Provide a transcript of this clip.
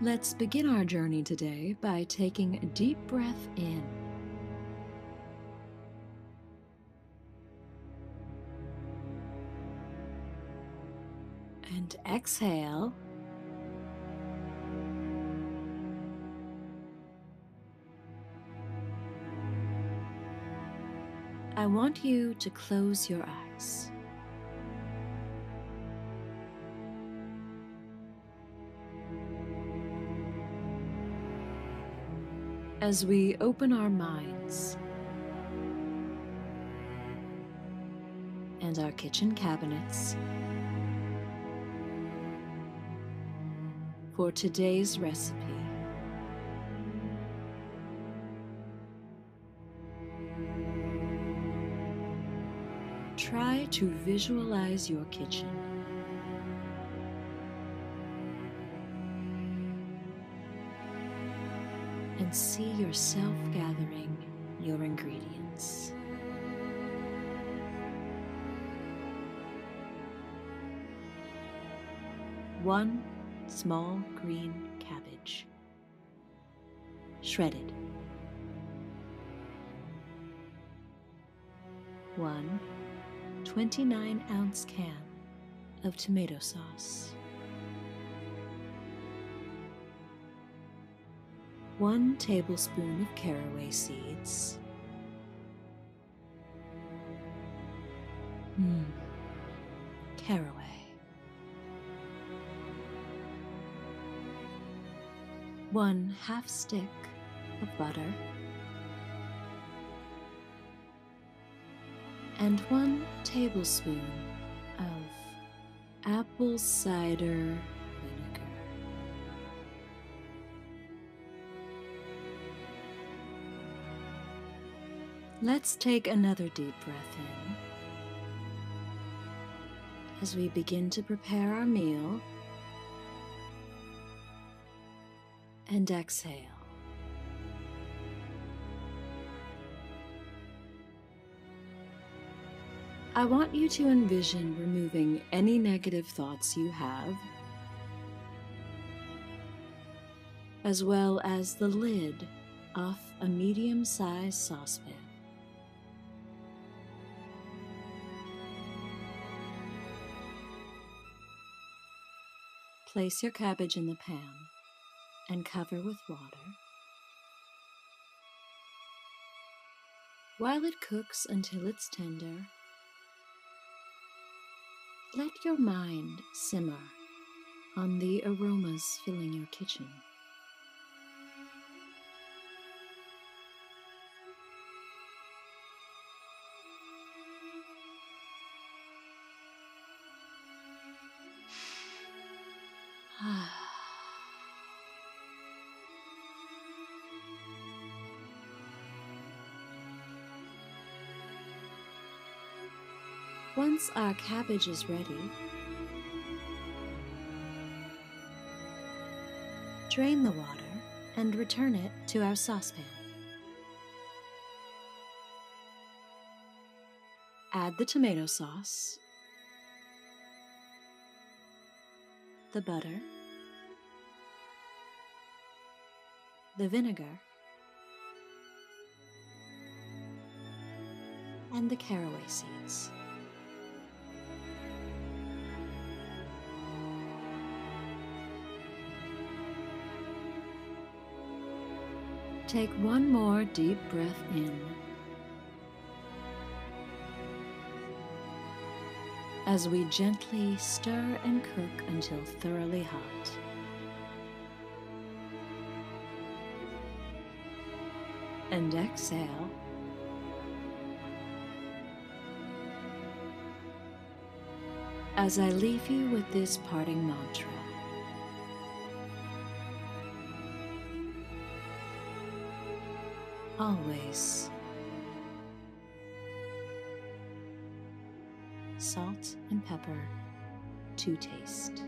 Let's begin our journey today by taking a deep breath in. And exhale. I want you to close your eyes. As we open our minds and our kitchen cabinets for today's recipe. Try to visualize your kitchen. And see yourself gathering your ingredients. One small green cabbage, shredded. One 29 ounce can of tomato sauce. One tablespoon of caraway seeds. Mmm, caraway. One half stick of butter. and one tablespoon of apple cider Let's take another deep breath in as we begin to prepare our meal and exhale. I want you to envision removing any negative thoughts you have, as well as the lid off a medium sized saucepan. Place your cabbage in the pan and cover with water. While it cooks until it's tender, let your mind simmer on the aromas filling your kitchen. Once our cabbage is ready, drain the water and return it to our saucepan. Add the tomato sauce, the butter, the vinegar, and the caraway seeds. Take one more deep breath in. As we gently stir and cook until thoroughly hot. And exhale. As I leave you with this parting mantra. always. Salt and pepper to taste.